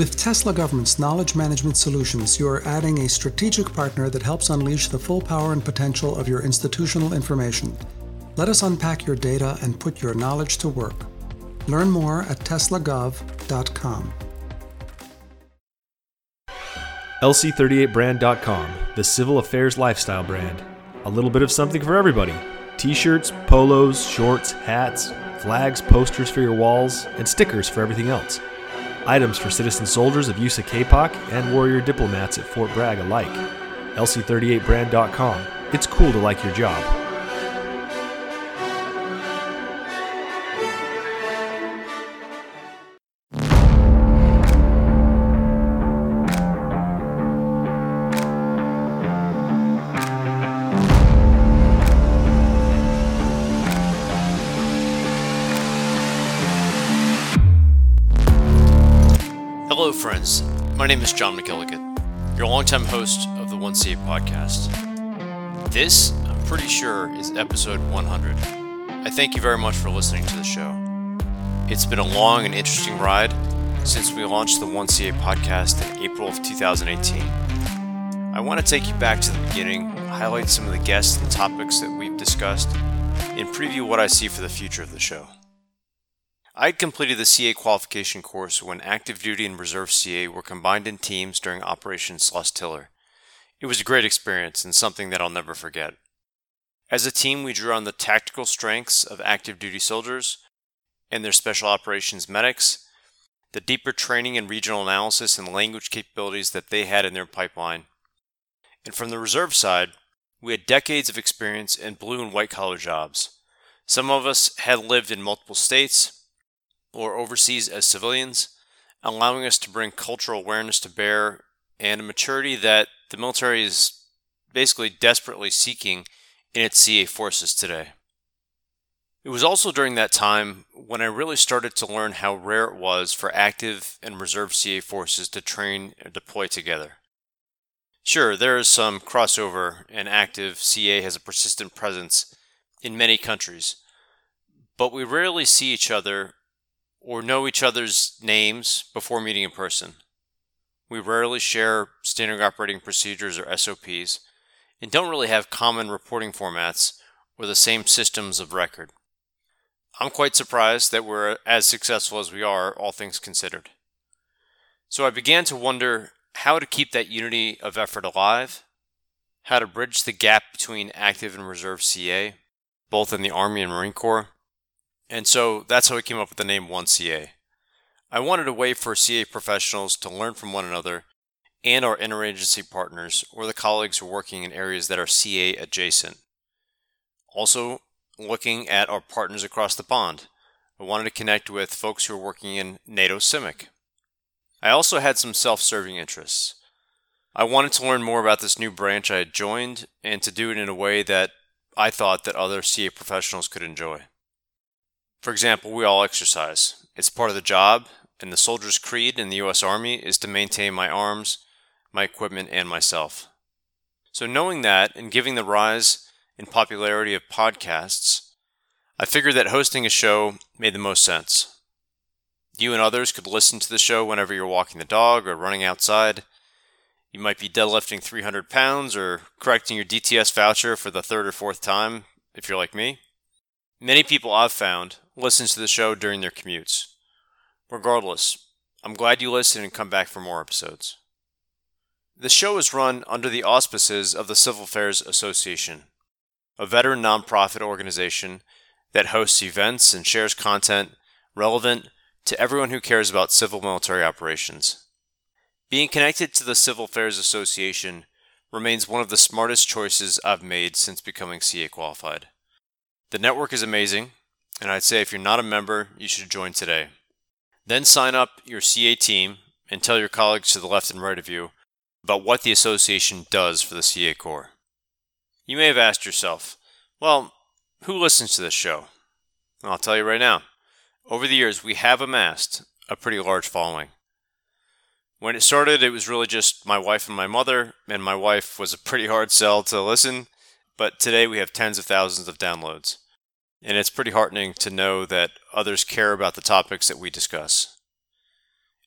With Tesla Government's knowledge management solutions, you are adding a strategic partner that helps unleash the full power and potential of your institutional information. Let us unpack your data and put your knowledge to work. Learn more at teslagov.com. LC38brand.com, the civil affairs lifestyle brand. A little bit of something for everybody t shirts, polos, shorts, hats, flags, posters for your walls, and stickers for everything else. Items for citizen soldiers of USACAPOC and warrior diplomats at Fort Bragg alike. LC38brand.com. It's cool to like your job. My name is John McGilligan, your longtime host of the 1CA podcast. This, I'm pretty sure, is episode 100. I thank you very much for listening to the show. It's been a long and interesting ride since we launched the 1CA podcast in April of 2018. I want to take you back to the beginning, highlight some of the guests and topics that we've discussed, and preview what I see for the future of the show. I had completed the CA qualification course when active duty and reserve CA were combined in teams during Operation Sloss Tiller. It was a great experience and something that I'll never forget. As a team, we drew on the tactical strengths of active duty soldiers and their special operations medics, the deeper training and regional analysis and language capabilities that they had in their pipeline. And from the reserve side, we had decades of experience in blue and white collar jobs. Some of us had lived in multiple states or overseas as civilians, allowing us to bring cultural awareness to bear and a maturity that the military is basically desperately seeking in its CA forces today. It was also during that time when I really started to learn how rare it was for active and reserve CA forces to train and deploy together. Sure, there is some crossover, and active CA has a persistent presence in many countries, but we rarely see each other or know each other's names before meeting in person. We rarely share standard operating procedures or SOPs, and don't really have common reporting formats or the same systems of record. I'm quite surprised that we're as successful as we are, all things considered. So I began to wonder how to keep that unity of effort alive, how to bridge the gap between active and reserve CA, both in the Army and Marine Corps, and so that's how we came up with the name 1CA. I wanted a way for CA professionals to learn from one another and our interagency partners or the colleagues who are working in areas that are CA adjacent. Also, looking at our partners across the pond. I wanted to connect with folks who are working in NATO CIMIC. I also had some self serving interests. I wanted to learn more about this new branch I had joined and to do it in a way that I thought that other CA professionals could enjoy. For example, we all exercise. It's part of the job, and the soldier's creed in the U.S. Army is to maintain my arms, my equipment, and myself. So, knowing that and giving the rise in popularity of podcasts, I figured that hosting a show made the most sense. You and others could listen to the show whenever you're walking the dog or running outside. You might be deadlifting 300 pounds or correcting your DTS voucher for the third or fourth time if you're like me. Many people I've found listen to the show during their commutes. Regardless, I'm glad you listen and come back for more episodes. The show is run under the auspices of the Civil Affairs Association, a veteran nonprofit organization that hosts events and shares content relevant to everyone who cares about civil military operations. Being connected to the Civil Affairs Association remains one of the smartest choices I've made since becoming CA qualified. The network is amazing, and I'd say if you're not a member, you should join today. Then sign up your CA team and tell your colleagues to the left and right of you about what the association does for the CA Corps. You may have asked yourself, well, who listens to this show? I'll tell you right now. Over the years, we have amassed a pretty large following. When it started, it was really just my wife and my mother, and my wife was a pretty hard sell to listen, but today we have tens of thousands of downloads. And it's pretty heartening to know that others care about the topics that we discuss.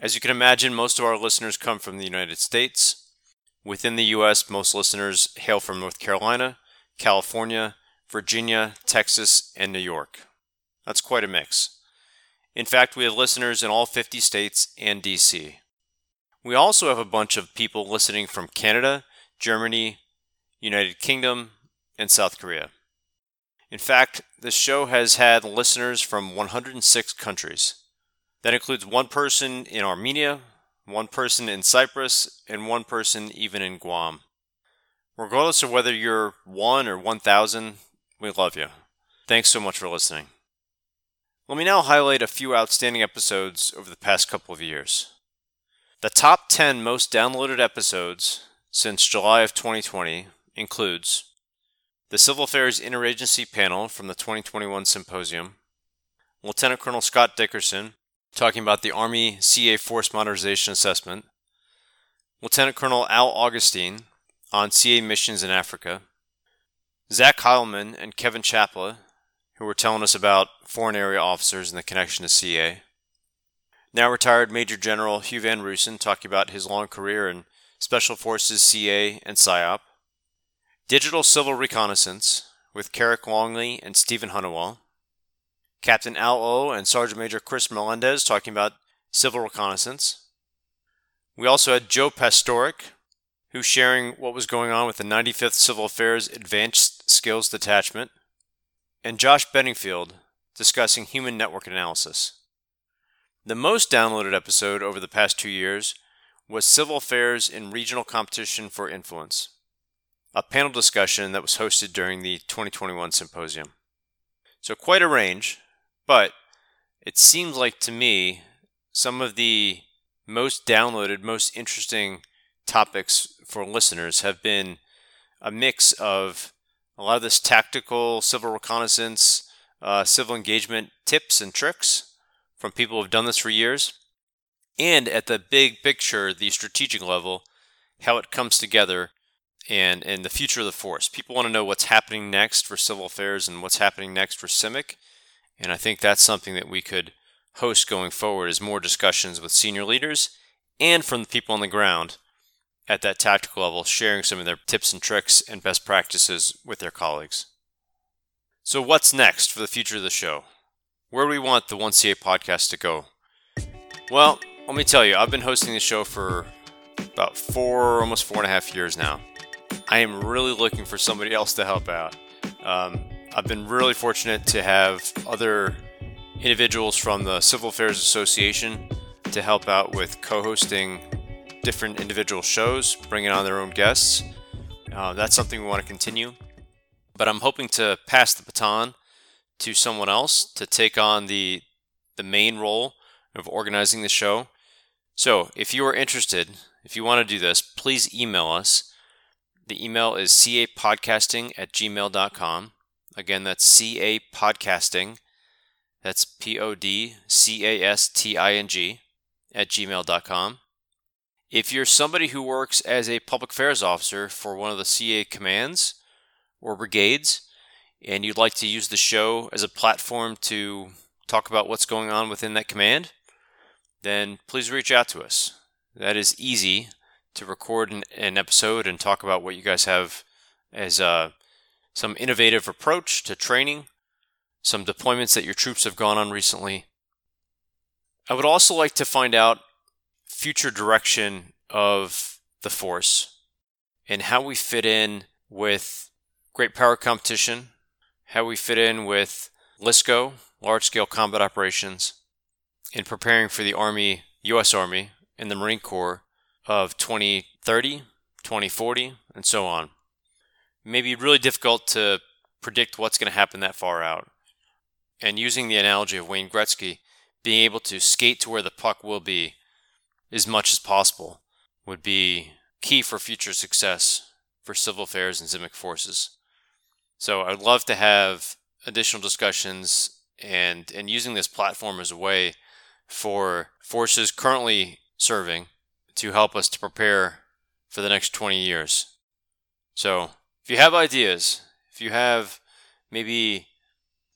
As you can imagine, most of our listeners come from the United States. Within the U.S., most listeners hail from North Carolina, California, Virginia, Texas, and New York. That's quite a mix. In fact, we have listeners in all 50 states and DC. We also have a bunch of people listening from Canada, Germany, United Kingdom, and South Korea. In fact, the show has had listeners from 106 countries. That includes one person in Armenia, one person in Cyprus, and one person even in Guam. Regardless of whether you're 1 or 1,000, we love you. Thanks so much for listening. Let me now highlight a few outstanding episodes over the past couple of years. The top 10 most downloaded episodes since July of 2020 includes the Civil Affairs Interagency Panel from the 2021 Symposium, Lieutenant Colonel Scott Dickerson talking about the Army CA Force Modernization Assessment, Lieutenant Colonel Al Augustine on CA missions in Africa, Zach Heilman and Kevin Chapla who were telling us about foreign area officers and the connection to CA. Now retired Major General Hugh Van Roosen talking about his long career in Special Forces CA and PSYOP. Digital Civil Reconnaissance with Carrick Longley and Stephen Hunnewell. Captain Al O and Sergeant Major Chris Melendez talking about civil reconnaissance. We also had Joe Pastoric, who's sharing what was going on with the 95th Civil Affairs Advanced Skills Detachment and Josh Benningfield discussing human network analysis. The most downloaded episode over the past two years was Civil Affairs in Regional Competition for Influence, a panel discussion that was hosted during the 2021 symposium. So, quite a range, but it seems like to me some of the most downloaded, most interesting topics for listeners have been a mix of a lot of this tactical civil reconnaissance, uh, civil engagement tips and tricks from people who have done this for years. And at the big picture, the strategic level, how it comes together and, and the future of the force. People want to know what's happening next for civil affairs and what's happening next for CIMIC. And I think that's something that we could host going forward is more discussions with senior leaders and from the people on the ground at that tactical level, sharing some of their tips and tricks and best practices with their colleagues. So, what's next for the future of the show? Where do we want the 1CA podcast to go? Well, let me tell you, I've been hosting the show for about four, almost four and a half years now. I am really looking for somebody else to help out. Um, I've been really fortunate to have other individuals from the Civil Affairs Association to help out with co hosting different individual shows, bringing on their own guests. Uh, that's something we want to continue. But I'm hoping to pass the baton to someone else to take on the the main role of organizing the show. So, if you are interested, if you want to do this, please email us. The email is capodcasting at gmail.com. Again, that's capodcasting. That's P O D C A S T I N G at gmail.com. If you're somebody who works as a public affairs officer for one of the CA commands or brigades, and you'd like to use the show as a platform to talk about what's going on within that command, then please reach out to us. That is easy to record an, an episode and talk about what you guys have as uh, some innovative approach to training, some deployments that your troops have gone on recently. I would also like to find out future direction of the force and how we fit in with great power competition, how we fit in with LSCO, large scale combat operations, in preparing for the Army, U.S. Army, and the Marine Corps of 2030, 2040, and so on. It may be really difficult to predict what's going to happen that far out. And using the analogy of Wayne Gretzky, being able to skate to where the puck will be as much as possible would be key for future success for civil affairs and CIMIC forces. So I'd love to have additional discussions and and using this platform as a way for forces currently serving to help us to prepare for the next 20 years. So if you have ideas, if you have maybe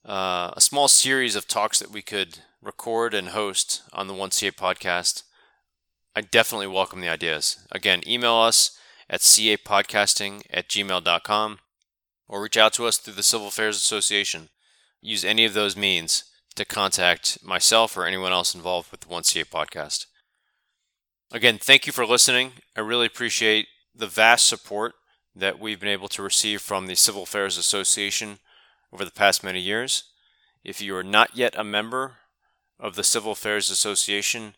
uh, a small series of talks that we could record and host on the 1CA podcast, I definitely welcome the ideas. Again, email us at capodcasting at gmail.com or reach out to us through the Civil Affairs Association. Use any of those means to contact myself or anyone else involved with the 1CA podcast. Again, thank you for listening. I really appreciate the vast support that we've been able to receive from the Civil Affairs Association over the past many years. If you are not yet a member of the Civil Affairs Association,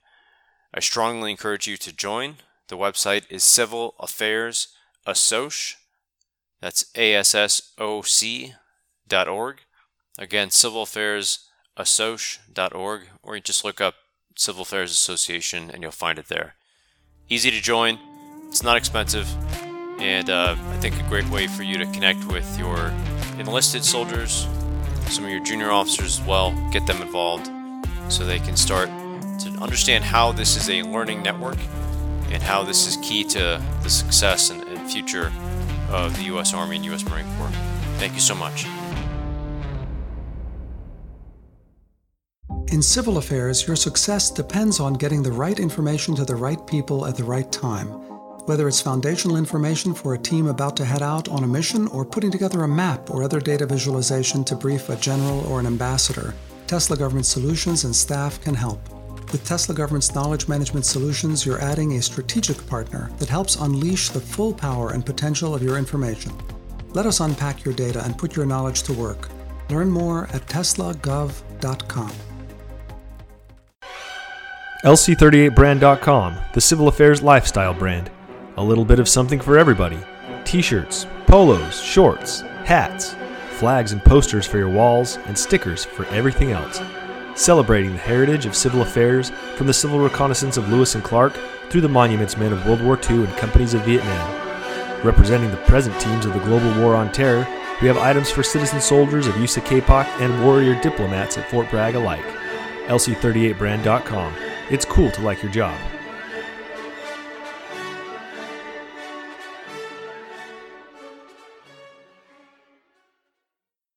I strongly encourage you to join. The website is Civil Affairs Assoc. That's A S S O C dot org. Again, Civil Affairs Assoc.org, or you just look up Civil Affairs Association and you'll find it there. Easy to join, it's not expensive, and uh, I think a great way for you to connect with your enlisted soldiers, some of your junior officers as well, get them involved so they can start to understand how this is a learning network and how this is key to the success and, and future of the U.S. Army and U.S. Marine Corps. Thank you so much. In civil affairs, your success depends on getting the right information to the right people at the right time. Whether it's foundational information for a team about to head out on a mission or putting together a map or other data visualization to brief a general or an ambassador, Tesla Government Solutions and staff can help. With Tesla Government's knowledge management solutions, you're adding a strategic partner that helps unleash the full power and potential of your information. Let us unpack your data and put your knowledge to work. Learn more at teslagov.com. LC38brand.com, the civil affairs lifestyle brand. A little bit of something for everybody t shirts, polos, shorts, hats, flags and posters for your walls, and stickers for everything else. Celebrating the heritage of civil affairs from the civil reconnaissance of Lewis and Clark through the monuments men of World War II and companies of Vietnam. Representing the present teams of the global war on terror, we have items for citizen soldiers of USACAPOC and warrior diplomats at Fort Bragg alike. LC38brand.com. It's cool to like your job.